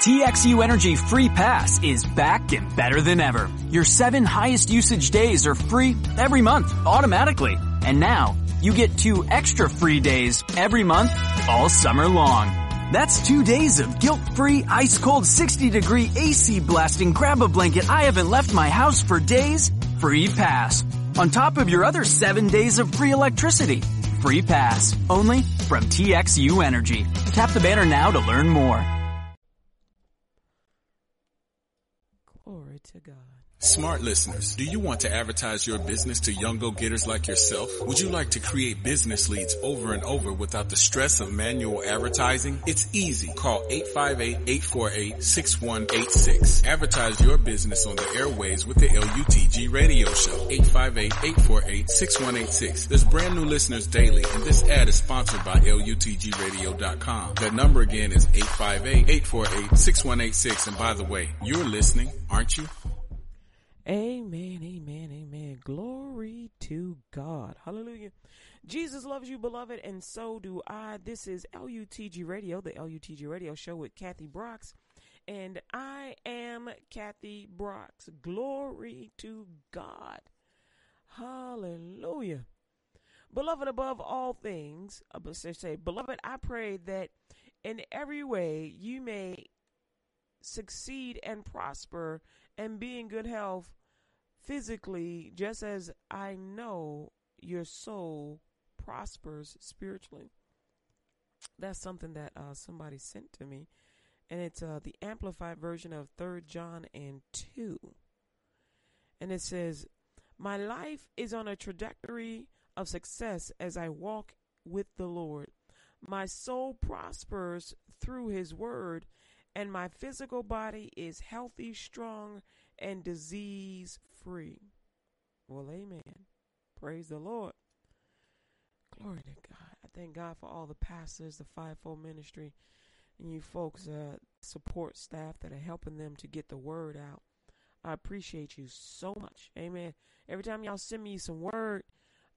TXU Energy Free Pass is back and better than ever. Your seven highest usage days are free every month, automatically. And now, you get two extra free days every month, all summer long. That's two days of guilt-free, ice-cold 60-degree AC blasting grab a blanket I haven't left my house for days, free pass. On top of your other seven days of free electricity. Free pass. Only from TXU Energy. Tap the banner now to learn more. Glory to God. Smart listeners, do you want to advertise your business to young go-getters like yourself? Would you like to create business leads over and over without the stress of manual advertising? It's easy. Call 858-848-6186. Advertise your business on the airways with the LUTG radio show. 858-848-6186. There's brand new listeners daily and this ad is sponsored by LUTGradio.com. The number again is 858-848-6186 and by the way, you're listening, aren't you? Amen, amen, amen. Glory to God. Hallelujah. Jesus loves you, beloved, and so do I. This is LUTG Radio, the LUTG Radio show with Kathy Brooks. And I am Kathy Brooks. Glory to God. Hallelujah. Beloved, above all things, uh, I say, beloved, I pray that in every way you may succeed and prosper and be in good health physically, just as I know your soul prospers spiritually. That's something that uh, somebody sent to me, and it's uh, the amplified version of Third John and two, and it says, "My life is on a trajectory of success as I walk with the Lord. My soul prospers through His Word." And my physical body is healthy, strong, and disease free. Well, amen. Praise the Lord. Glory to God. I thank God for all the pastors, the fivefold ministry, and you folks, uh, support staff that are helping them to get the word out. I appreciate you so much. Amen. Every time y'all send me some word,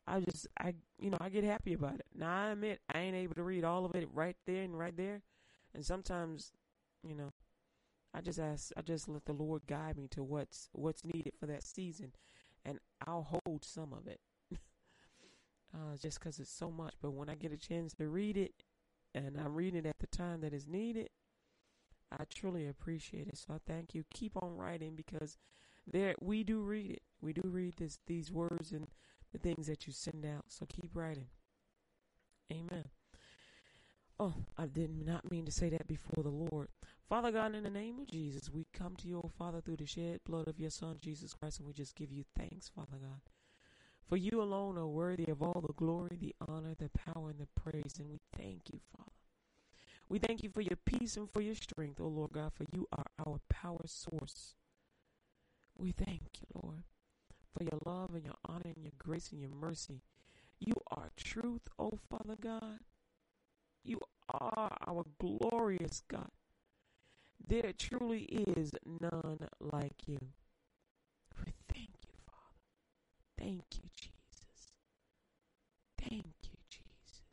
I just, I, you know, I get happy about it. Now I admit I ain't able to read all of it right there and right there, and sometimes, you know, I just ask, I just let the Lord guide me to what's what's needed for that season, and I'll hold some of it, uh, just because it's so much. But when I get a chance to read it, and I'm reading it at the time that is needed, I truly appreciate it. So I thank you. Keep on writing because there we do read it. We do read this these words and the things that you send out. So keep writing. Oh, I did not mean to say that before the Lord. Father God, in the name of Jesus, we come to you, oh Father, through the shed blood of your Son, Jesus Christ, and we just give you thanks, Father God. For you alone are worthy of all the glory, the honor, the power, and the praise, and we thank you, Father. We thank you for your peace and for your strength, O Lord God, for you are our power source. We thank you, Lord, for your love and your honor and your grace and your mercy. You are truth, O Father God. You are our glorious God. There truly is none like you. We thank you, Father. Thank you, Jesus. Thank you, Jesus.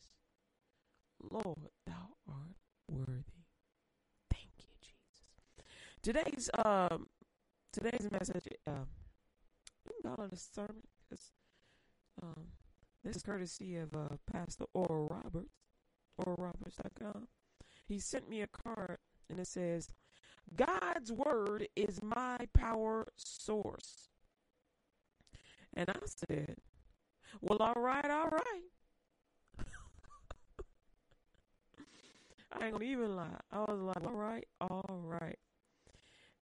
Lord, thou art worthy. Thank you, Jesus. Today's um today's message um we can call it a sermon because um this is courtesy of uh, Pastor Oral Roberts, oralroberts.com. He sent me a card and it says, God's word is my power source. And I said, Well, all right, all right. I ain't gonna even lie. I was like, all right, all right.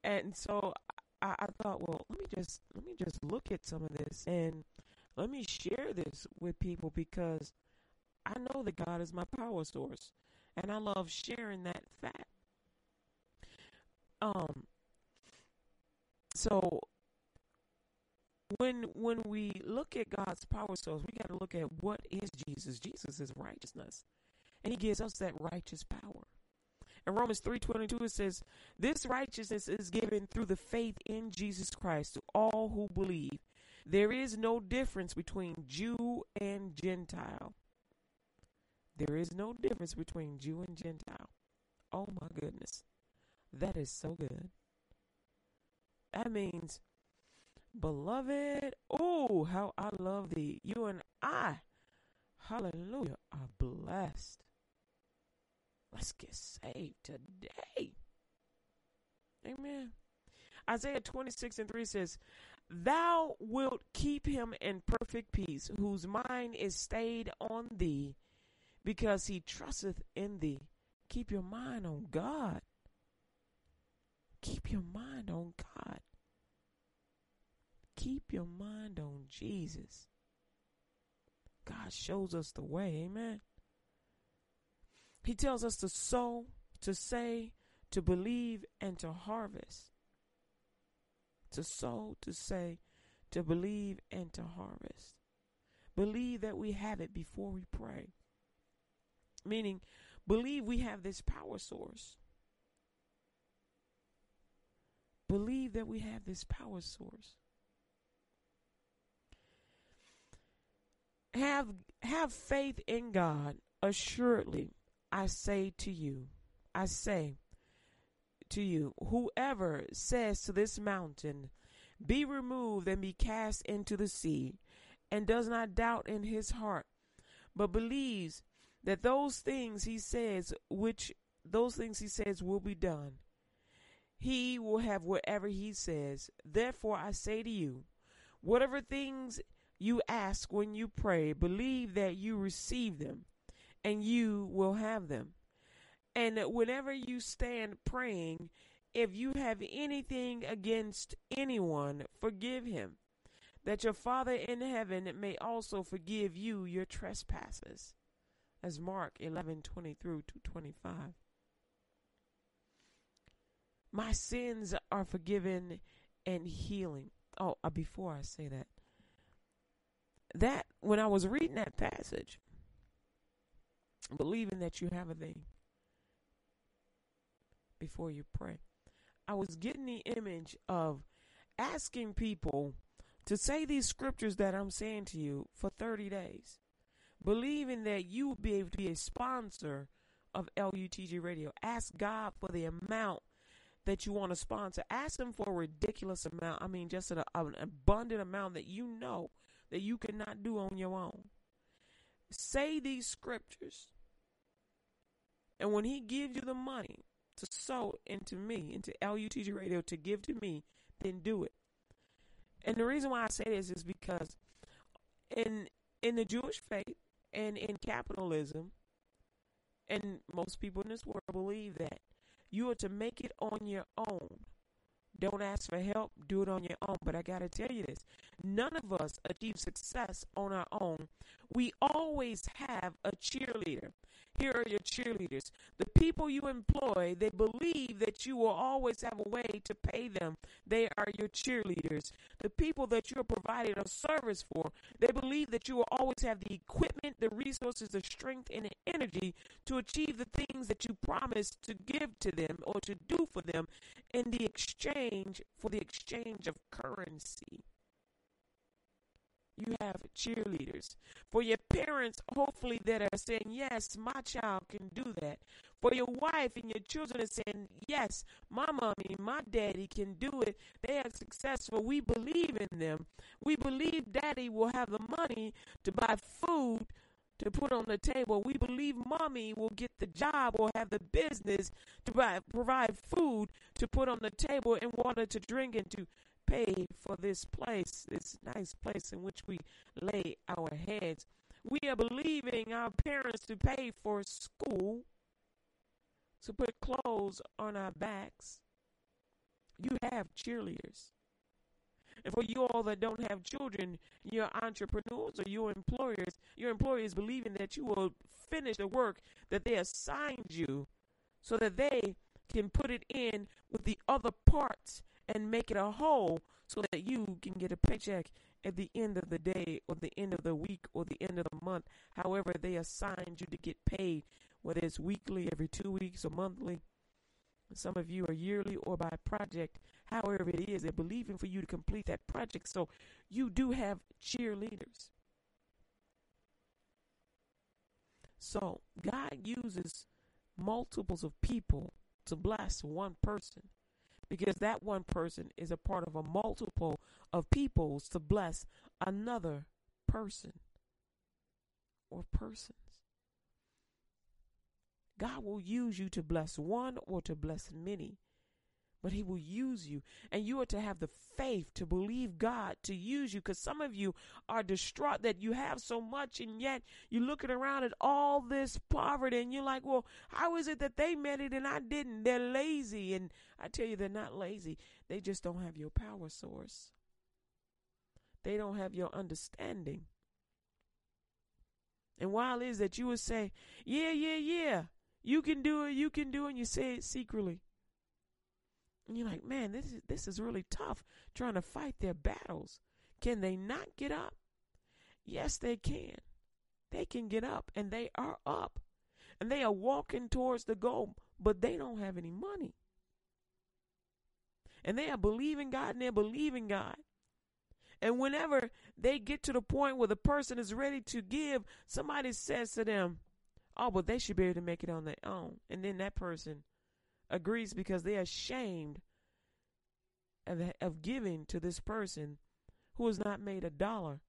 And so I, I thought, well, let me just let me just look at some of this and let me share this with people because I know that God is my power source. And I love sharing that fact. Um so when when we look at God's power source, we got to look at what is Jesus. Jesus is righteousness. And he gives us that righteous power. In Romans 3:22 it says, "This righteousness is given through the faith in Jesus Christ to all who believe. There is no difference between Jew and Gentile." There is no difference between Jew and Gentile. Oh my goodness. That is so good. That means, beloved, oh, how I love thee. You and I, hallelujah, are blessed. Let's get saved today. Amen. Isaiah 26 and 3 says, Thou wilt keep him in perfect peace, whose mind is stayed on thee, because he trusteth in thee. Keep your mind on God. Keep your mind on God. Keep your mind on Jesus. God shows us the way. Amen. He tells us to sow, to say, to believe, and to harvest. To sow, to say, to believe, and to harvest. Believe that we have it before we pray. Meaning, believe we have this power source. Believe that we have this power source. Have have faith in God. Assuredly, I say to you, I say to you, whoever says to this mountain, be removed and be cast into the sea, and does not doubt in his heart, but believes that those things he says, which those things he says will be done, he will have whatever he says. Therefore, I say to you, whatever things you ask when you pray, believe that you receive them, and you will have them. And whenever you stand praying, if you have anything against anyone, forgive him, that your Father in heaven may also forgive you your trespasses. As Mark 11 20 through to 25. My sins are forgiven and healing. Oh, uh, before I say that, that when I was reading that passage, believing that you have a thing before you pray, I was getting the image of asking people to say these scriptures that I'm saying to you for 30 days, believing that you will be able to be a sponsor of LUTG Radio. Ask God for the amount that you want to sponsor. Ask Him for a ridiculous amount. I mean, just an, an abundant amount that you know that you cannot do on your own. Say these scriptures. And when He gives you the money, to sow into me, into LUTG Radio, to give to me, then do it. And the reason why I say this is because in in the Jewish faith and in capitalism, and most people in this world believe that you are to make it on your own. Don't ask for help, do it on your own. But I got to tell you this none of us achieve success on our own. We always have a cheerleader. Here are your cheerleaders. The people you employ, they believe that you will always have a way to pay them. They are your cheerleaders. The people that you are providing a service for, they believe that you will always have the equipment, the resources, the strength, and the energy to achieve the things that you promised to give to them or to do for them in the exchange for the exchange of currency you have cheerleaders. For your parents, hopefully, that are saying, Yes, my child can do that. For your wife and your children are saying, Yes, my mommy, my daddy can do it. They are successful. We believe in them. We believe daddy will have the money to buy food to put on the table. We believe mommy will get the job or have the business to buy, provide food to put on the table and water to drink and to pay for this place, this nice place in which we lay our heads. We are believing our parents to pay for school, to put clothes on our backs. You have cheerleaders. And for you all that don't have children, your entrepreneurs or your employers, your employers believing that you will finish the work that they assigned you so that they can put it in with the other parts and make it a whole so that you can get a paycheck at the end of the day or the end of the week or the end of the month, however they assigned you to get paid, whether it's weekly, every two weeks, or monthly. Some of you are yearly or by project, however it is, they're believing for you to complete that project. So you do have cheerleaders. So God uses multiples of people to bless one person because that one person is a part of a multiple of peoples to bless another person or persons. God will use you to bless one or to bless many but he will use you. And you are to have the faith to believe God to use you because some of you are distraught that you have so much and yet you're looking around at all this poverty and you're like, well, how is it that they met it and I didn't? They're lazy. And I tell you, they're not lazy. They just don't have your power source, they don't have your understanding. And while is that you would say, yeah, yeah, yeah, you can do it, you can do it, and you say it secretly. And you're like, man, this is this is really tough trying to fight their battles. Can they not get up? Yes, they can. They can get up and they are up. And they are walking towards the goal, but they don't have any money. And they are believing God and they're believing God. And whenever they get to the point where the person is ready to give, somebody says to them, Oh, but they should be able to make it on their own. And then that person agrees because they're ashamed of, of giving to this person who has not made a dollar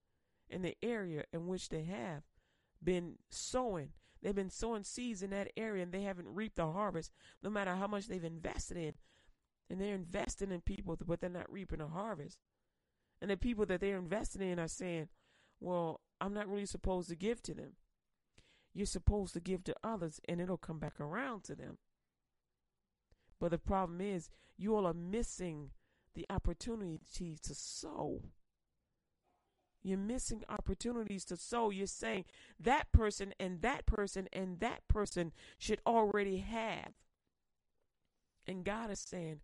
in the area in which they have been sowing. They've been sowing seeds in that area and they haven't reaped the harvest, no matter how much they've invested in. And they're investing in people, but they're not reaping a harvest. And the people that they're investing in are saying, Well, I'm not really supposed to give to them. You're supposed to give to others and it'll come back around to them. But the problem is, you all are missing the opportunity to sow. You're missing opportunities to sow. You're saying that person and that person and that person should already have. And God is saying,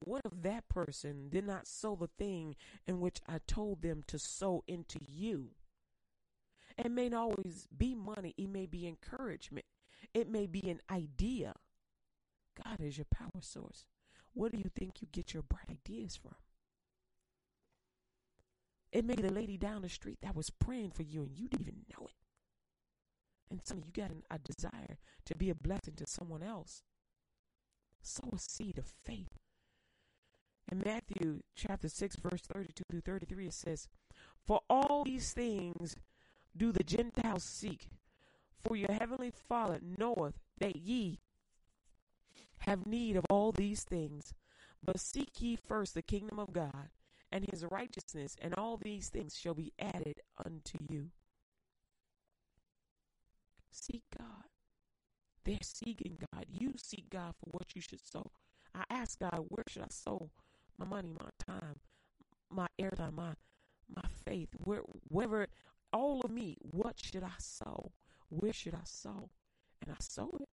what if that person did not sow the thing in which I told them to sow into you? It may not always be money, it may be encouragement, it may be an idea. God is your power source. Where do you think you get your bright ideas from? It may be the lady down the street that was praying for you and you didn't even know it. And of you got an, a desire to be a blessing to someone else. Sow a seed of faith. In Matthew chapter 6, verse 32 through 33, it says, For all these things do the Gentiles seek, for your heavenly Father knoweth that ye have need of all these things, but seek ye first the kingdom of God and his righteousness, and all these things shall be added unto you. Seek God. They're seeking God. You seek God for what you should sow. I ask God, where should I sow my money, my time, my airtime, my my faith, where wherever all of me, what should I sow? Where should I sow? And I sow it.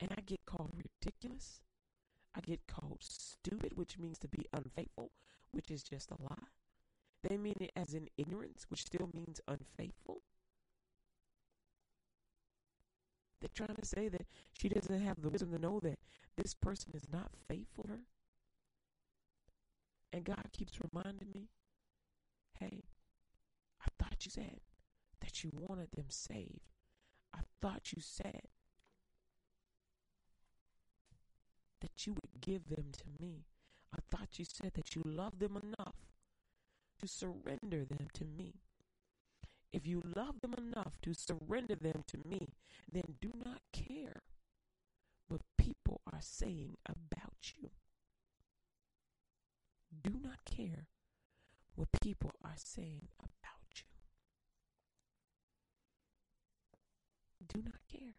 And I get called ridiculous. I get called stupid, which means to be unfaithful, which is just a lie. They mean it as in ignorance, which still means unfaithful. They're trying to say that she doesn't have the wisdom to know that this person is not faithful to her. And God keeps reminding me, hey, I thought you said that you wanted them saved. I thought you said that you would give them to me. I thought you said that you love them enough to surrender them to me. If you love them enough to surrender them to me, then do not care what people are saying about you. Do not care what people are saying about you. Do not care.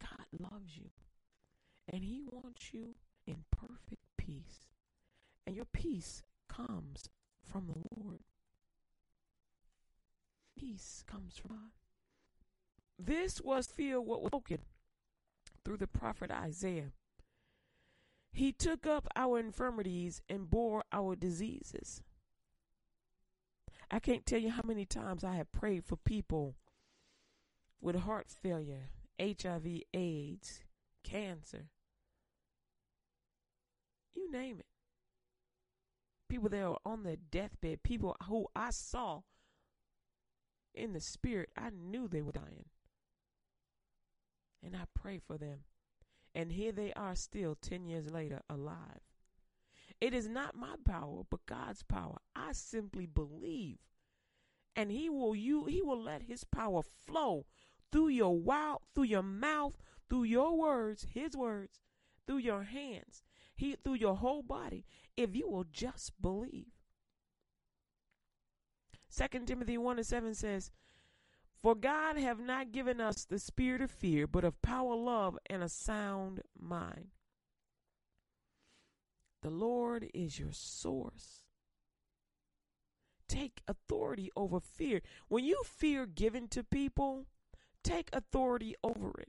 God loves you. And He wants you in perfect peace. And your peace comes from the Lord. Peace comes from God. This was feel what was spoken through the prophet Isaiah. He took up our infirmities and bore our diseases. I can't tell you how many times I have prayed for people with heart failure, HIV, AIDS, cancer, you name it. People that are on their deathbed, people who I saw in the spirit, I knew they were dying. And I pray for them. And here they are still 10 years later alive. It is not my power, but God's power. I simply believe. And he will you he will let his power flow through your wow, through your mouth, through your words, his words, through your hands, he through your whole body, if you will just believe. Second Timothy 1 and 7 says, For God have not given us the spirit of fear, but of power, love, and a sound mind. The Lord is your source. Take authority over fear. When you fear giving to people, take authority over it.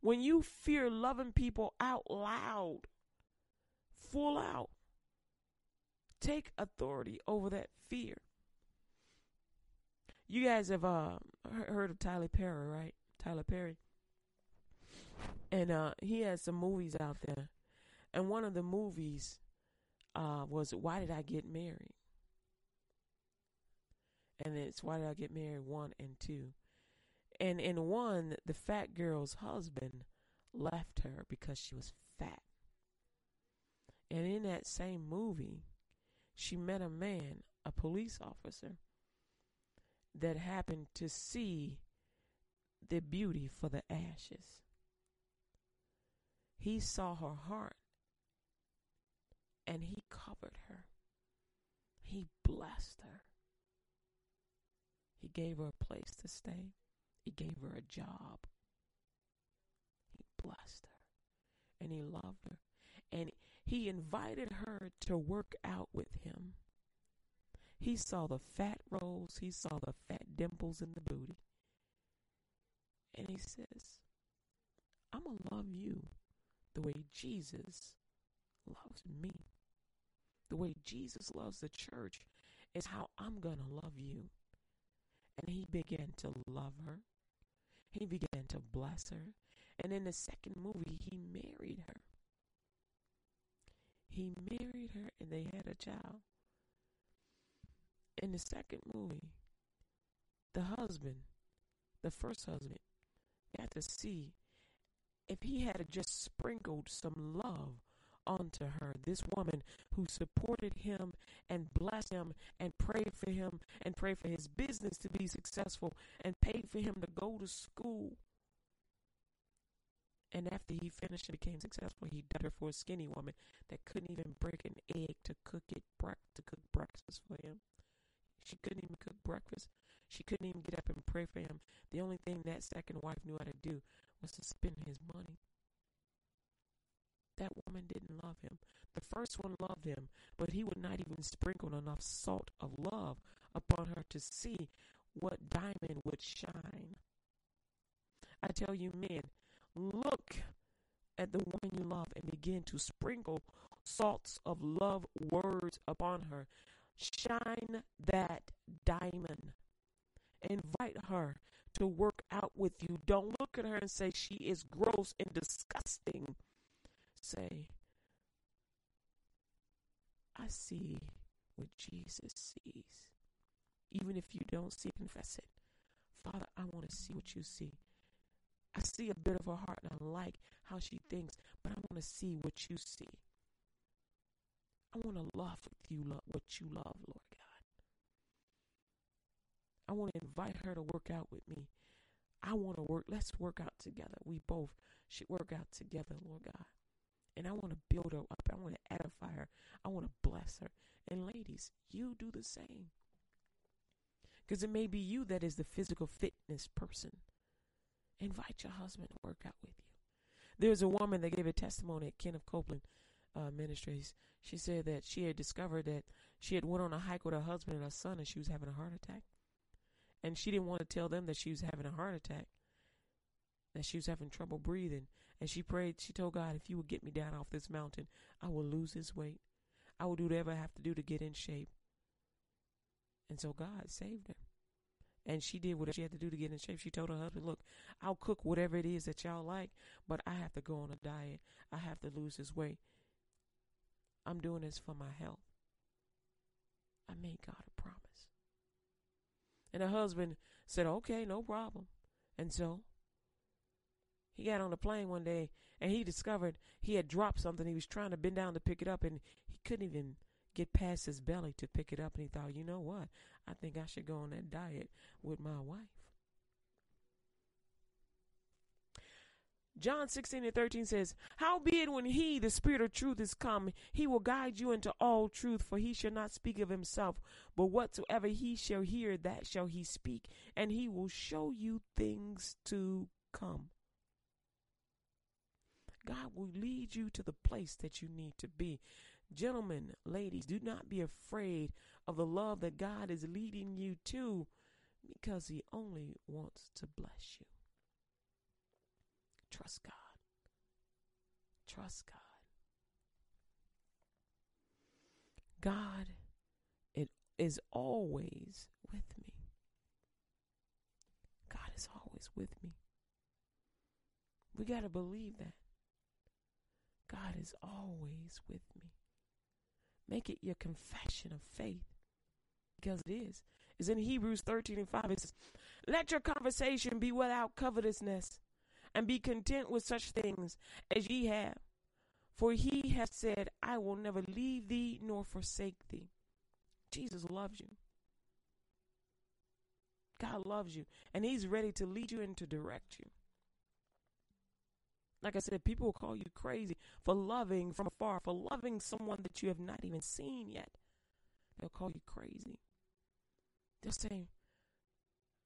When you fear loving people out loud, full out, take authority over that fear. You guys have uh, heard of Tyler Perry, right? Tyler Perry. And uh, he has some movies out there. And one of the movies uh, was Why Did I Get Married? And it's Why Did I Get Married 1 and 2. And in one, the fat girl's husband left her because she was fat. And in that same movie, she met a man, a police officer, that happened to see the beauty for the ashes. He saw her heart and he covered her. He blessed her. He gave her a place to stay. He gave her a job. He blessed her and he loved her. He invited her to work out with him. He saw the fat rolls, he saw the fat dimples in the booty. And he says, I'm going to love you the way Jesus loves me. The way Jesus loves the church is how I'm going to love you. And he began to love her. He began to bless her. And in the second movie, he married her. He married her and they had a child. In the second movie, the husband, the first husband, got to see if he had just sprinkled some love onto her. This woman who supported him and blessed him and prayed for him and prayed for his business to be successful and paid for him to go to school. And after he finished and became successful, he died her for a skinny woman that couldn't even break an egg to cook it to cook breakfast for him. She couldn't even cook breakfast. She couldn't even get up and pray for him. The only thing that second wife knew how to do was to spend his money. That woman didn't love him. The first one loved him, but he would not even sprinkle enough salt of love upon her to see what diamond would shine. I tell you, men, look at the one you love and begin to sprinkle salts of love words upon her. Shine that diamond. Invite her to work out with you. Don't look at her and say she is gross and disgusting say, I see what Jesus sees. Even if you don't see, confess it. Father, I want to see what you see. I see a bit of her heart and I like how she thinks, but I want to see what you see. I want to love you, love what you love, Lord God. I want to invite her to work out with me. I want to work. Let's work out together. We both should work out together, Lord God. And I want to build her up. I want to edify her. I want to bless her. And ladies, you do the same. Because it may be you that is the physical fitness person. Invite your husband to work out with you. There's a woman that gave a testimony at Kenneth Copeland uh, Ministries. She said that she had discovered that she had went on a hike with her husband and her son, and she was having a heart attack. And she didn't want to tell them that she was having a heart attack, that she was having trouble breathing. And she prayed, she told God, if you would get me down off this mountain, I will lose this weight. I will do whatever I have to do to get in shape. And so God saved her. And she did whatever she had to do to get in shape. She told her husband, Look, I'll cook whatever it is that y'all like, but I have to go on a diet. I have to lose this weight. I'm doing this for my health. I made God a promise. And her husband said, Okay, no problem. And so He got on the plane one day and he discovered he had dropped something. He was trying to bend down to pick it up and he couldn't even get past his belly to pick it up. And he thought, you know what? I think I should go on that diet with my wife. John 16 and 13 says, Howbeit when he, the Spirit of truth, is come, he will guide you into all truth, for he shall not speak of himself, but whatsoever he shall hear, that shall he speak, and he will show you things to come. God will lead you to the place that you need to be. Gentlemen, ladies, do not be afraid of the love that God is leading you to because he only wants to bless you. Trust God. Trust God. God it is always with me. God is always with me. We got to believe that. God is always with me. Make it your confession of faith because it is. It's in Hebrews 13 and 5. It says, Let your conversation be without covetousness and be content with such things as ye have. For he hath said, I will never leave thee nor forsake thee. Jesus loves you. God loves you, and he's ready to lead you and to direct you. Like I said, people will call you crazy for loving from afar, for loving someone that you have not even seen yet. They'll call you crazy. They'll say,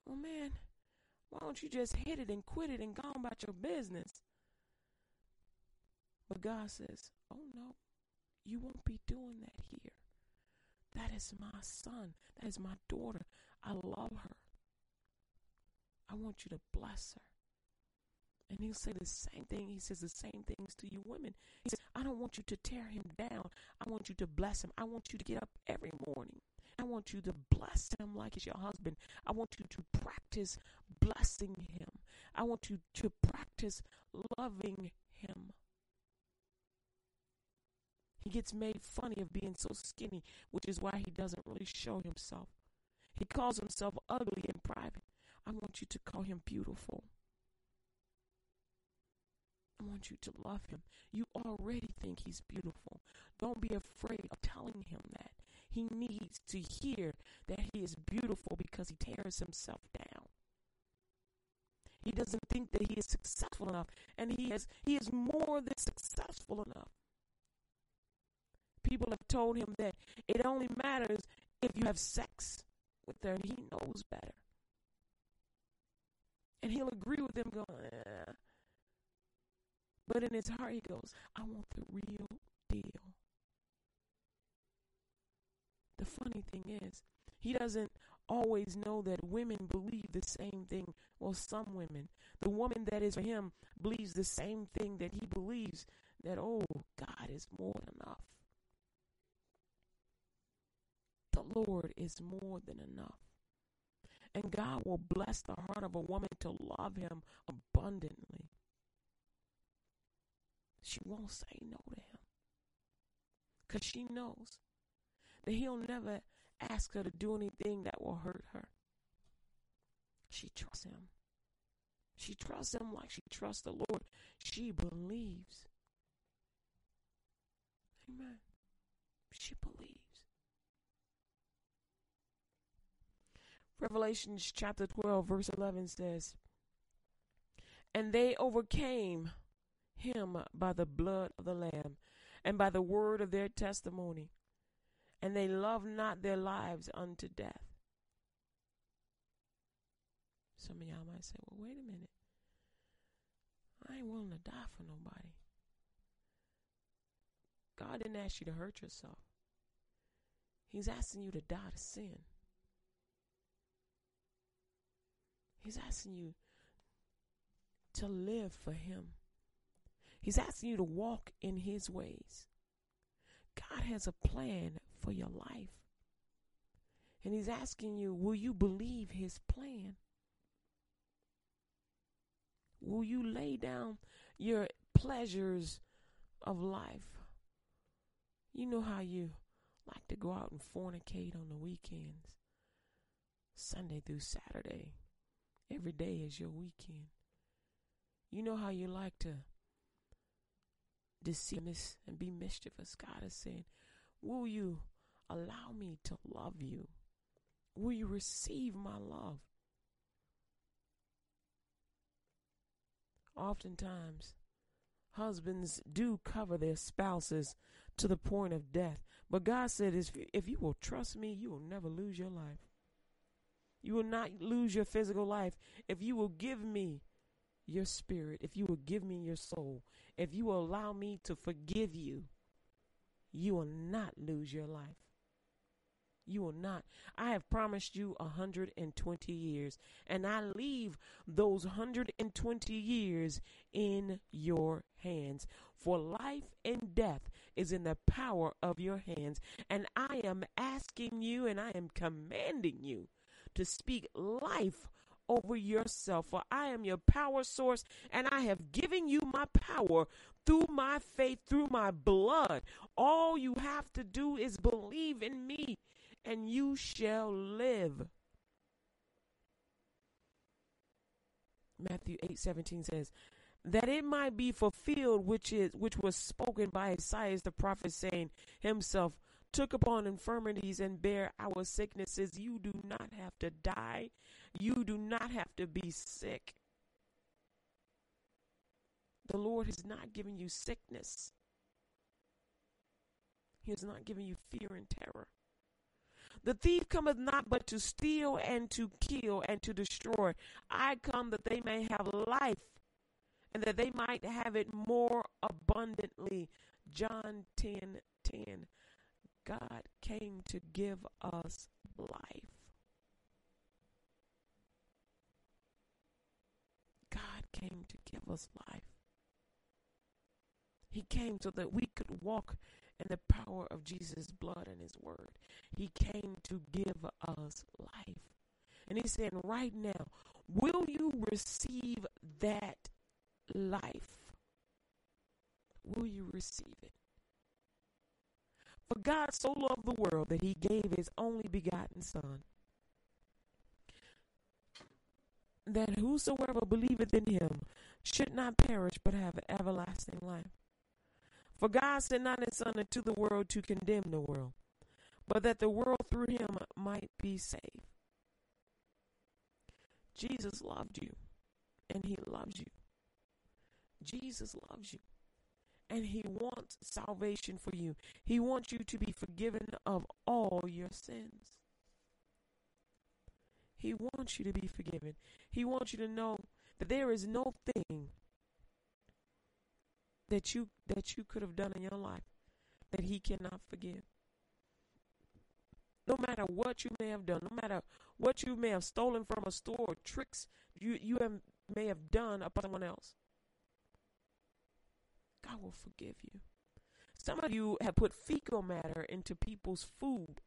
Well, man, why don't you just hit it and quit it and go on about your business? But God says, Oh no, you won't be doing that here. That is my son. That is my daughter. I love her. I want you to bless her. And he'll say the same thing. He says the same things to you women. He says, I don't want you to tear him down. I want you to bless him. I want you to get up every morning. I want you to bless him like it's your husband. I want you to practice blessing him. I want you to practice loving him. He gets made funny of being so skinny, which is why he doesn't really show himself. He calls himself ugly in private. I want you to call him beautiful. I want you to love him. You already think he's beautiful. Don't be afraid of telling him that. He needs to hear that he is beautiful because he tears himself down. He doesn't think that he is successful enough, and he is he is more than successful enough. People have told him that it only matters if you have sex with her, and he knows better. And he'll agree with them, going, eh. But in his heart he goes, "I want the real deal." The funny thing is, he doesn't always know that women believe the same thing. Well, some women. The woman that is for him believes the same thing that he believes that, oh, God is more than enough. The Lord is more than enough. And God will bless the heart of a woman to love him abundantly. She won't say no to him because she knows that he'll never ask her to do anything that will hurt her. She trusts him. She trusts him like she trusts the Lord. She believes. Amen. She believes. Revelations chapter 12, verse 11 says, And they overcame him by the blood of the Lamb and by the word of their testimony, and they loved not their lives unto death. Some of y'all might say, well, wait a minute. I ain't willing to die for nobody. God didn't ask you to hurt yourself. He's asking you to die to sin. He's asking you to live for Him. He's asking you to walk in His ways. God has a plan for your life. And He's asking you, will you believe His plan? Will you lay down your pleasures of life? You know how you like to go out and fornicate on the weekends, Sunday through Saturday. Every day is your weekend. You know how you like to deceive and be mischievous. God is saying, Will you allow me to love you? Will you receive my love? Oftentimes, husbands do cover their spouses to the point of death. But God said, if you will trust me, you will never lose your life. You will not lose your physical life if you will give me your spirit, if you will give me your soul, if you will allow me to forgive you, you will not lose your life. You will not. I have promised you a 120 years, and I leave those 120 years in your hands. For life and death is in the power of your hands. And I am asking you and I am commanding you to speak life over yourself. For I am your power source, and I have given you my power through my faith, through my blood. All you have to do is believe in me, and you shall live. Matthew 8 17 says, that it might be fulfilled which is which was spoken by Isaiah the prophet saying himself took upon infirmities and bear our sicknesses you do not have to die you do not have to be sick the Lord has not given you sickness he has not given you fear and terror the thief cometh not but to steal and to kill and to destroy. I come that they may have life and that they might have it more abundantly. John 10 10. God came to give us life. God came to give us life. He came so that we could walk in the power of Jesus' blood and his word. He came to give us life. And he's saying, right now, will you receive that life, will you receive it? For God so loved the world that he gave his only begotten Son, that whosoever believeth in him should not perish but have everlasting life. For God sent not his Son into the world to condemn the world, but that the world through him might be saved. Jesus loved you, and he loves you. Jesus loves you. And he wants salvation for you. He wants you to be forgiven of all your sins. He wants you to be forgiven. He wants you to know that there is no thing that you that you could have done in your life that he cannot forgive. No matter what you may have done, no matter what you may have stolen from a store or tricks you you have, may have done upon someone else. God will forgive you. Some of you have put fecal matter into people's food.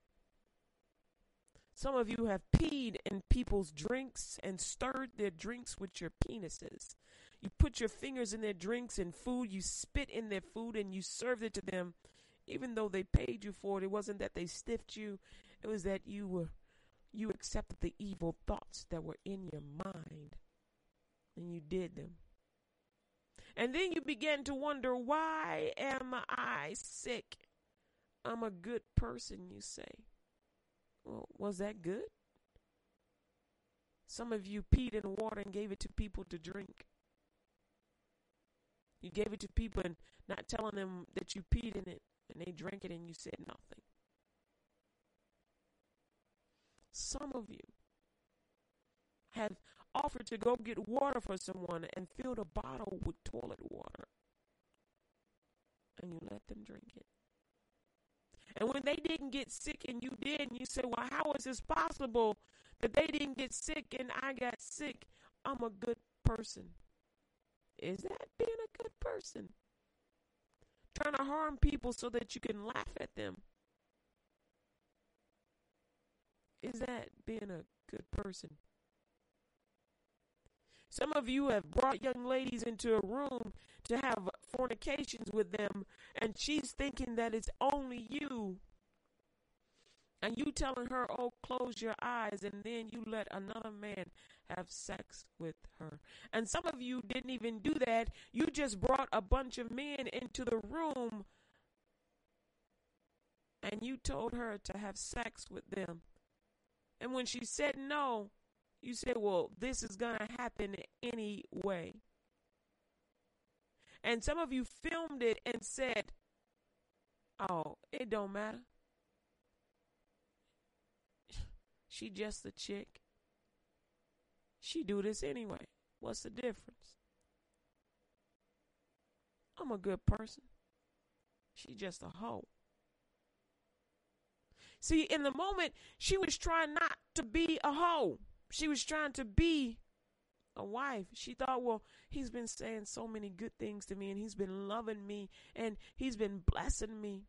Some of you have peed in people's drinks and stirred their drinks with your penises. You put your fingers in their drinks and food, you spit in their food, and you served it to them, even though they paid you for it. It wasn't that they stiffed you, it was that you were you accepted the evil thoughts that were in your mind and you did them. And then you begin to wonder, why am I sick? I'm a good person, you say. Well, was that good? Some of you peed in the water and gave it to people to drink. You gave it to people and not telling them that you peed in it, and they drank it and you said nothing. Some of you have offered to go get water for someone and filled a bottle with toilet water. And you let them drink it. And when they didn't get sick and you did, and you say, Well, how is this possible that they didn't get sick and I got sick? I'm a good person. Is that being a good person? Trying to harm people so that you can laugh at them. Is that being a good person? Some of you have brought young ladies into a room to have fornications with them, and she's thinking that it's only you. And you telling her, oh, close your eyes, and then you let another man have sex with her. And some of you didn't even do that. You just brought a bunch of men into the room and you told her to have sex with them. And when she said no, you said, well, this is going to happen anyway. And some of you filmed it and said, oh, it don't matter. She just a chick. She do this anyway. What's the difference? I'm a good person. She just a hoe. See, in the moment, she was trying not to be a hoe. She was trying to be a wife. She thought, well, he's been saying so many good things to me and he's been loving me and he's been blessing me.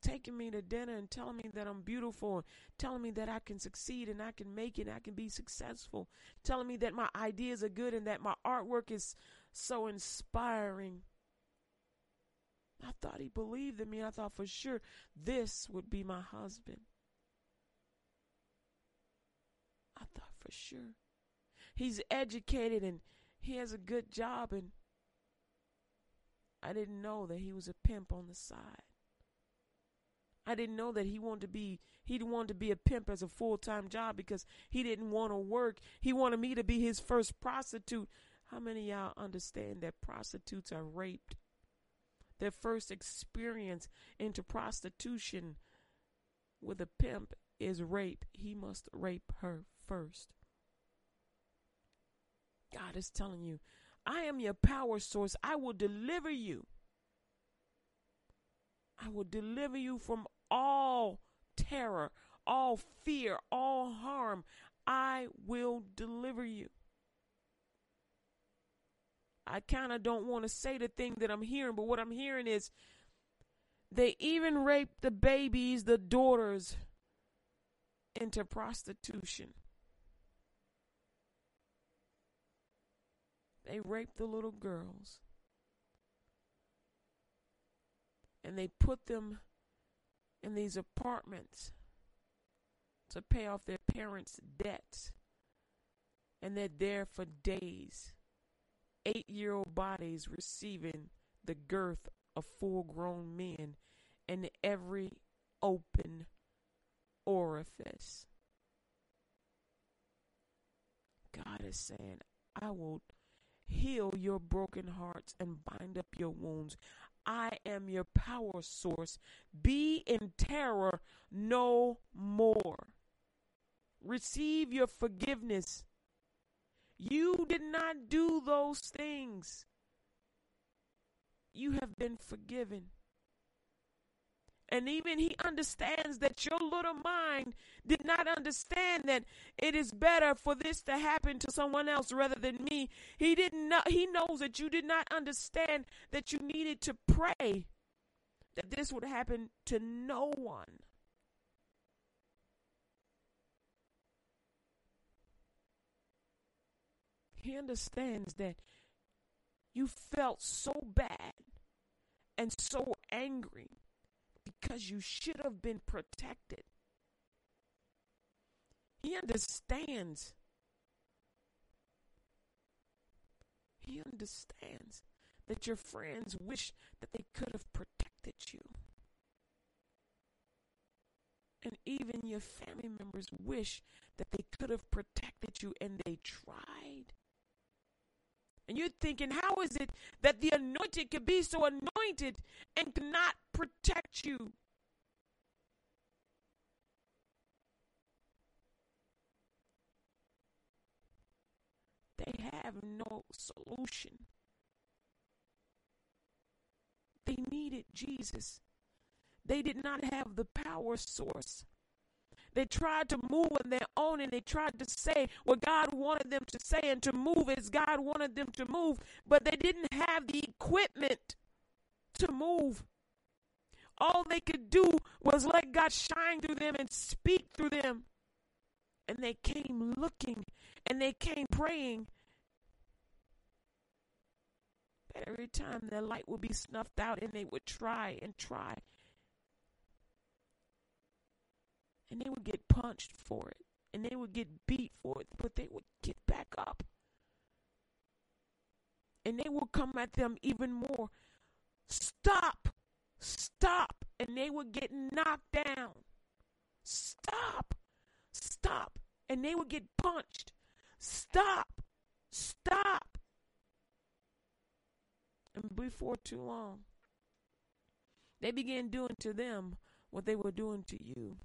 Taking me to dinner and telling me that I'm beautiful, and telling me that I can succeed and I can make it, and I can be successful, telling me that my ideas are good and that my artwork is so inspiring. I thought he believed in me. I thought for sure this would be my husband. I thought for sure. He's educated and he has a good job and I didn't know that he was a pimp on the side. I didn't know that he wanted to be he wanted to be a pimp as a full-time job because he didn't want to work. He wanted me to be his first prostitute. How many y'all understand that prostitutes are raped? Their first experience into prostitution with a pimp is rape. He must rape her first. God is telling you, I am your power source. I will deliver you. I will deliver you from all terror, all fear, all harm. I will deliver you. I kind of don't want to say the thing that I'm hearing, but what I'm hearing is they even rape the babies, the daughters, into prostitution. They rape the little girls. And they put them in these apartments to pay off their parents' debts. And they're there for days. Eight year old bodies receiving the girth of full grown men in every open orifice. God is saying, I will heal your broken hearts and bind up your wounds. I am your power source. Be in terror no more. Receive your forgiveness. You did not do those things. You have been forgiven. And even he understands that your little mind did not understand that it is better for this to happen to someone else rather than me. He didn't know he knows that you did not understand that you needed to pray that this would happen to no one. He understands that you felt so bad and so angry because you should have been protected. He understands. He understands that your friends wish that they could have protected you. And even your family members wish that they could have protected you and they tried. And you're thinking, how is it that the anointed could be so anointed and cannot protect you? They have no solution. They needed Jesus. They did not have the power source. They tried to move on their own and they tried to say what God wanted them to say and to move as God wanted them to move, but they didn't have the equipment to move. All they could do was let God shine through them and speak through them. And they came looking and they came praying. But every time their light would be snuffed out and they would try and try and they would get punched for it and they would get beat for it, but they would get back up. And they would come at them even more. Stop! Stop! And they would get knocked down. Stop! Stop! And they would get punched. Stop! Stop! And before too long, they began doing to them what they were doing to you.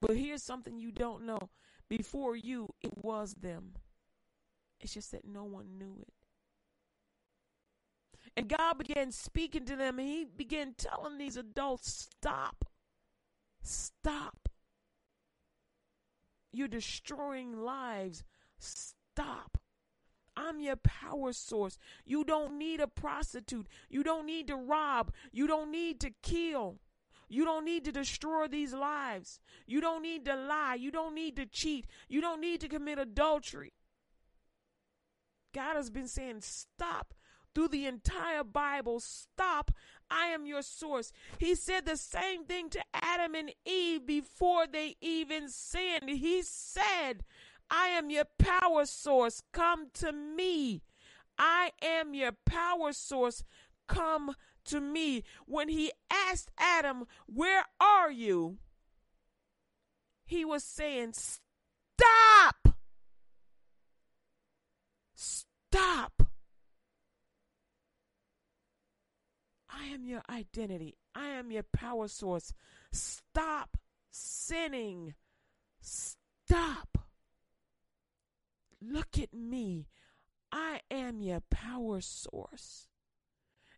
But here's something you don't know. Before you, it was them. It's just that no one knew it. And God began speaking to them, and He began telling these adults, Stop. Stop. You're destroying lives. Stop. I'm your power source. You don't need a prostitute. You don't need to rob. You don't need to kill. You don't need to destroy these lives. You don't need to lie. You don't need to cheat. You don't need to commit adultery. God has been saying, stop through the entire Bible. Stop. I am your source. He said the same thing to Adam and Eve before they even sinned. He said, I am your power source. Come to me. I am your power source. Come to me when he asked Adam, Where are you? He was saying, Stop! Stop! I am your identity. I am your power source. Stop sinning. Stop. Look at me. I am your power source.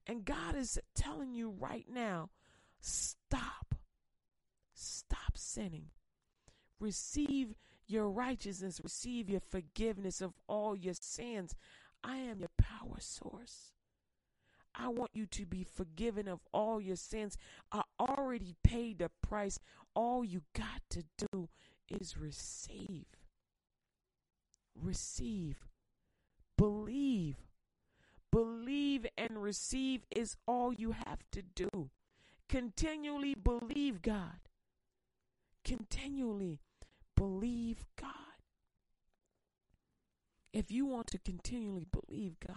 And God is telling you right now stop. Stop sinning. Receive your righteousness. Receive your forgiveness of all your sins. I am your power source. I want you to be forgiven of all your sins. I already paid the price. All you got to do is receive. Receive. Believe. Believe and receive is all you have to do. Continually believe God. Continually believe God. If you want to continually believe God,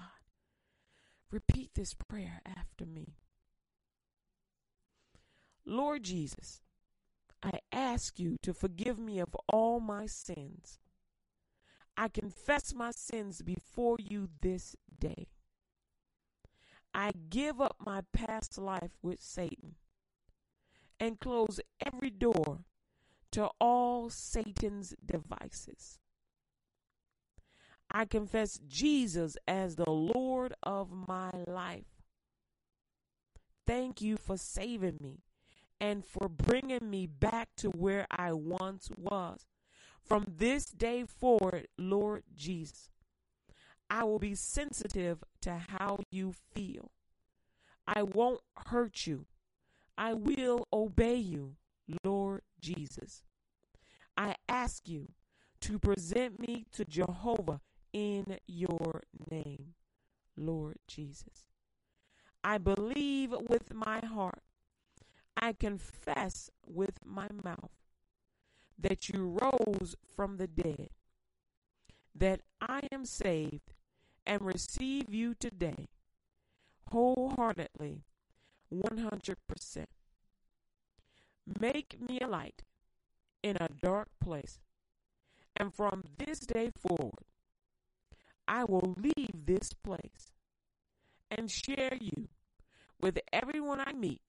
repeat this prayer after me. Lord Jesus, I ask you to forgive me of all my sins. I confess my sins before you this day. I give up my past life with Satan and close every door to all Satan's devices. I confess Jesus as the Lord of my life. Thank you for saving me and for bringing me back to where I once was. From this day forward, Lord Jesus, I will be sensitive to how you feel. I won't hurt you. I will obey you, Lord Jesus. I ask you to present me to Jehovah in your name, Lord Jesus. I believe with my heart. I confess with my mouth that you rose from the dead, that I am saved and receive you today wholeheartedly, 100%. Make me a light in a dark place. And from this day forward, I will leave this place and share you with everyone I meet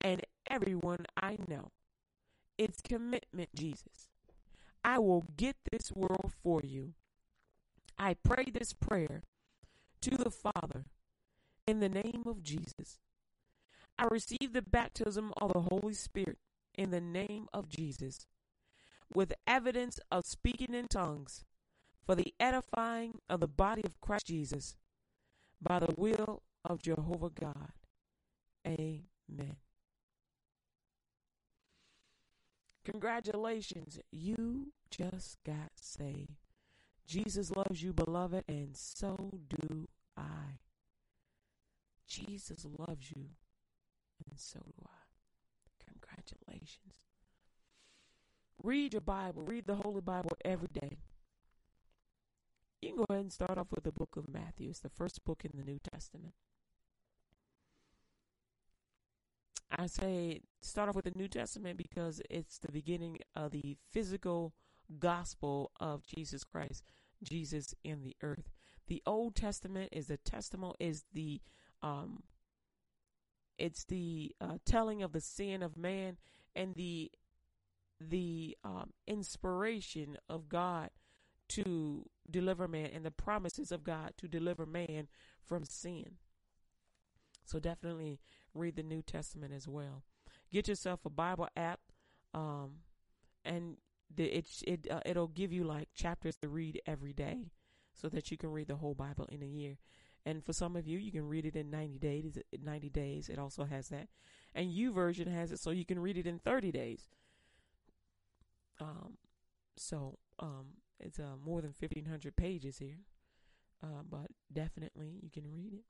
and everyone I know. It's commitment, Jesus. I will get this world for you. I pray this prayer to the Father in the name of Jesus. I receive the baptism of the Holy Spirit in the name of Jesus with evidence of speaking in tongues for the edifying of the body of Christ Jesus by the will of Jehovah God. Amen. Congratulations, you just got saved. Jesus loves you, beloved, and so do I. Jesus loves you, and so do I. Congratulations. read your Bible, read the Holy Bible every day. You can go ahead and start off with the book of Matthew. It's the first book in the New Testament. I say start off with the New Testament because it's the beginning of the physical gospel of Jesus Christ, Jesus in the earth. The Old Testament is the testimony is the um it's the uh, telling of the sin of man and the the um, inspiration of God to deliver man and the promises of God to deliver man from sin. So definitely read the New Testament as well. Get yourself a Bible app, um, and it it uh, it'll give you like chapters to read every day, so that you can read the whole Bible in a year. And for some of you, you can read it in 90 days. 90 days. It also has that, and YouVersion has it so you can read it in 30 days. Um, so um, it's uh, more than 1,500 pages here, uh, but definitely you can read it.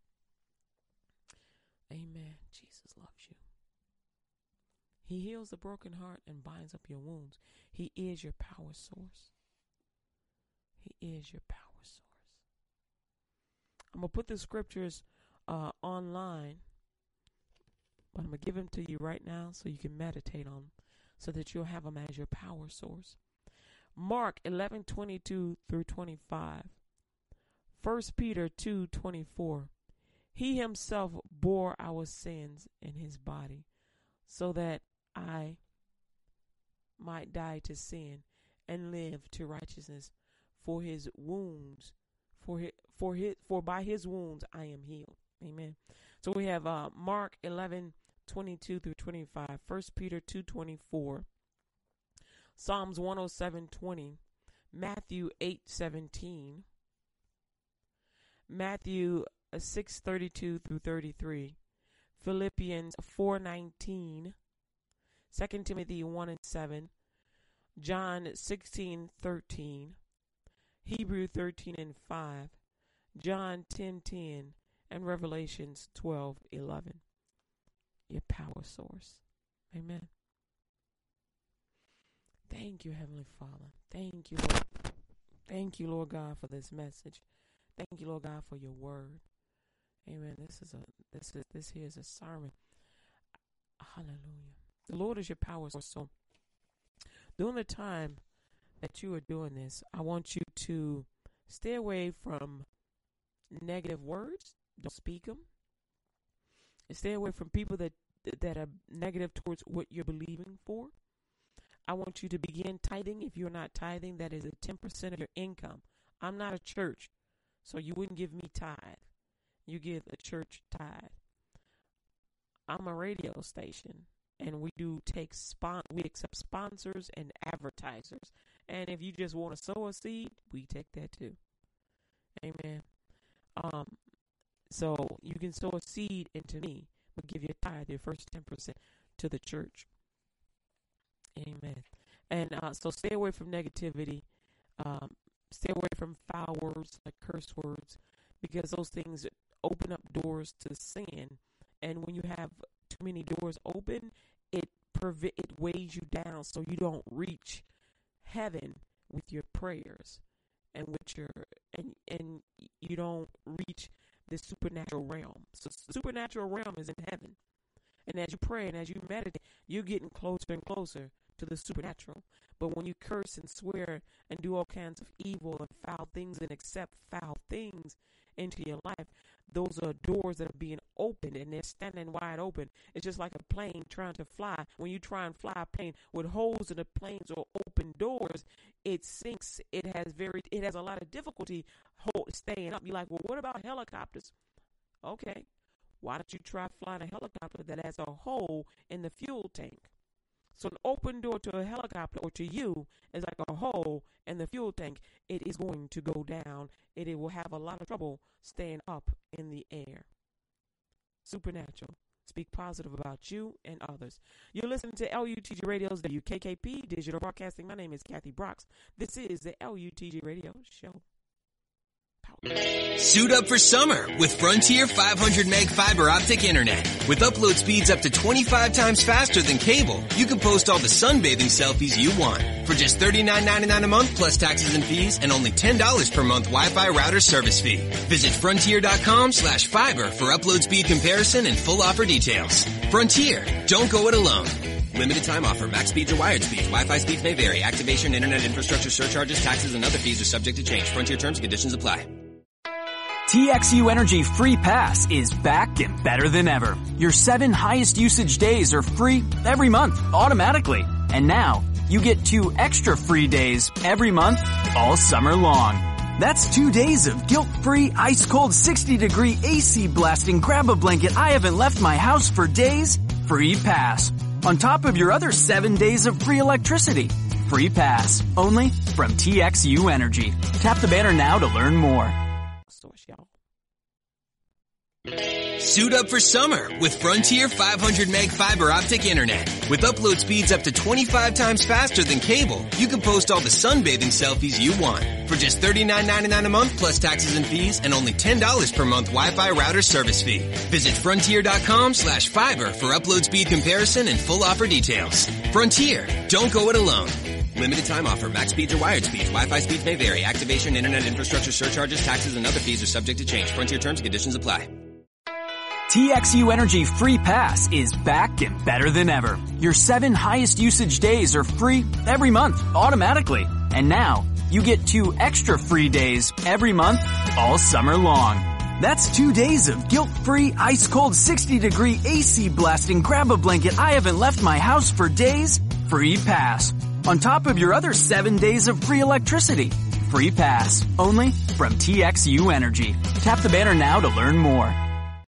Amen. Jesus loves you. He heals the broken heart and binds up your wounds. He is your power source. He is your power source. I'm going to put the scriptures uh, online, but I'm going to give them to you right now so you can meditate on them so that you'll have them as your power source. Mark 11:22 through 25. 1 Peter 2:24. He himself bore our sins in his body so that I might die to sin and live to righteousness for his wounds for his, for his for by his wounds I am healed. Amen. So we have uh, Mark 11 22 through 25, 1 Peter 2 24, Psalms 107 20, Matthew 8 17, Matthew 6 32 through 33, Philippians 4 19, 2 Timothy 1 and 7, John 16 13, Hebrew 13 and 5, John 10 10, and Revelations 12 11 your power source. Amen. Thank you, Heavenly Father. Thank you, Lord. Thank you, Lord God, for this message. Thank you, Lord God, for your word. Amen. This is a this is this here is a sermon. Hallelujah. The Lord is your power source. So during the time that you are doing this, I want you to stay away from negative words. Don't speak them. Stay away from people that that are negative towards what you're believing for. I want you to begin tithing. If you're not tithing, that is a 10% of your income. I'm not a church, so you wouldn't give me tithe. You give a church tithe. I'm a radio station, and we do take spon- we accept sponsors and advertisers. And if you just want to sow a seed, we take that too. Amen. Um, so you can sow a seed into me, but give your tithe, your first 10% to the church. Amen. And uh, so stay away from negativity. Um, stay away from foul words like curse words because those things open up doors to sin. And when you have too many doors open, it prevent it weighs you down so you don't reach heaven with your prayers and with your and and you don't reach the supernatural realm. So supernatural realm is in heaven. And as you pray and as you meditate, you're getting closer and closer to the supernatural. But when you curse and swear and do all kinds of evil and foul things and accept foul things into your life, those are doors that are being opened and they're standing wide open. It's just like a plane trying to fly. When you try and fly a plane with holes in the planes or open doors, it sinks. It has very it has a lot of difficulty staying up. You're like, well, what about helicopters? Okay, why don't you try flying a helicopter that has a hole in the fuel tank? So an open door to a helicopter or to you is like a hole in the fuel tank. It is going to go down. It, it will have a lot of trouble staying up in the air. Supernatural. Speak positive about you and others. You're listening to LUTG Radio's WKKP Digital Broadcasting. My name is Kathy Brooks. This is the LUTG Radio Show. Suit up for summer with Frontier 500 meg fiber optic internet. With upload speeds up to 25 times faster than cable, you can post all the sunbathing selfies you want. For just $39.99 a month plus taxes and fees and only $10 per month Wi-Fi router service fee. Visit frontier.com slash fiber for upload speed comparison and full offer details. Frontier, don't go it alone. Limited time offer. Max speeds or wired speeds. Wi-Fi speeds may vary. Activation, internet infrastructure surcharges, taxes, and other fees are subject to change. Frontier terms and conditions apply. TXU Energy Free Pass is back and better than ever. Your seven highest usage days are free every month, automatically. And now, you get two extra free days every month, all summer long. That's two days of guilt-free, ice-cold 60-degree AC blasting grab a blanket I haven't left my house for days, free pass. On top of your other seven days of free electricity. Free pass. Only from TXU Energy. Tap the banner now to learn more. Suit up for summer with Frontier 500 meg fiber optic internet. With upload speeds up to 25 times faster than cable, you can post all the sunbathing selfies you want. For just $39.99 a month plus taxes and fees and only $10 per month Wi-Fi router service fee. Visit frontier.com slash fiber for upload speed comparison and full offer details. Frontier, don't go it alone. Limited time offer. Max speeds or wired speeds. Wi-Fi speeds may vary. Activation, internet infrastructure surcharges, taxes, and other fees are subject to change. Frontier terms and conditions apply. TXU Energy Free Pass is back and better than ever. Your seven highest usage days are free every month, automatically. And now, you get two extra free days every month, all summer long. That's two days of guilt-free, ice-cold 60-degree AC blasting grab a blanket I haven't left my house for days, free pass. On top of your other seven days of free electricity. Free pass. Only from TXU Energy. Tap the banner now to learn more.